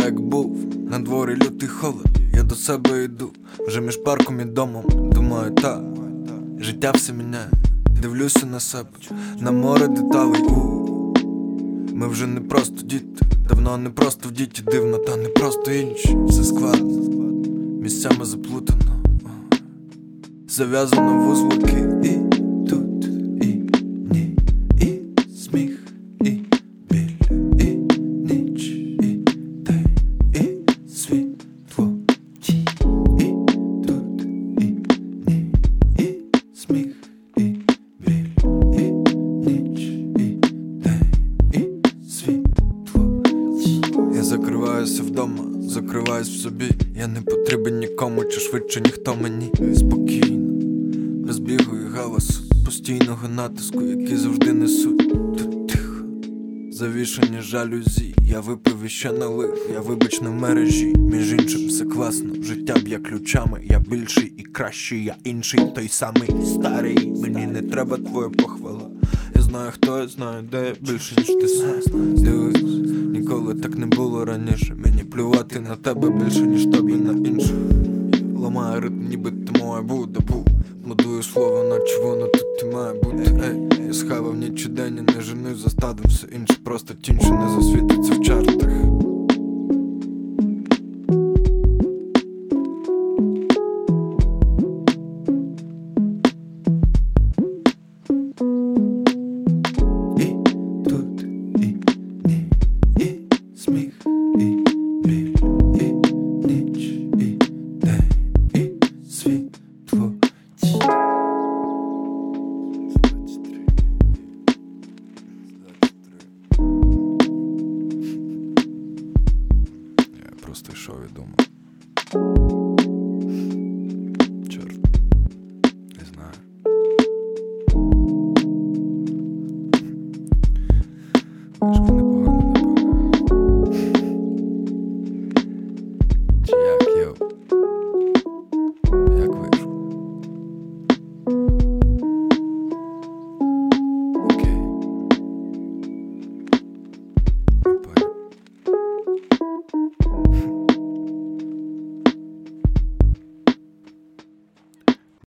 Як був. На дворі лютий холод, я до себе йду, вже між парком і домом. Думаю, та життя все міняє, дивлюся на себе, на море деталей. У. Ми вже не просто діти, давно не просто в діті дивно, та не просто інші. Все складно, місцями заплутано, зав'язано вузлики і закриваюся вдома, закриваюсь в собі. Я не потрібен нікому, чи швидше ніхто мені спокійно, без бігу і галасу, постійного натиску, який завжди несуть тут тихо. Завішані жалюзі, я випив і ще налив, я вибач на мережі, між іншим все класно, життя б'є ключами, я більший і кращий, я інший, той самий старий. Мені не треба твоя похвала. Знаю, хто знає, де більше, ніж ти сам Дивись, ніколи так не було раніше. Мені плювати на тебе більше, ніж тобі на інших. Ламаю ритм, ніби ти моя буде був. Модую слово, наче воно тут ти має бути. Ей, я схавав ніч і день і не женусь за стадом, все інше просто тінь, що не засвітиться в чартах. І думав. Чорт, не знаю. Вийшло непогано, напевно. Чи як йо? Як вийшло? Окей. Понял.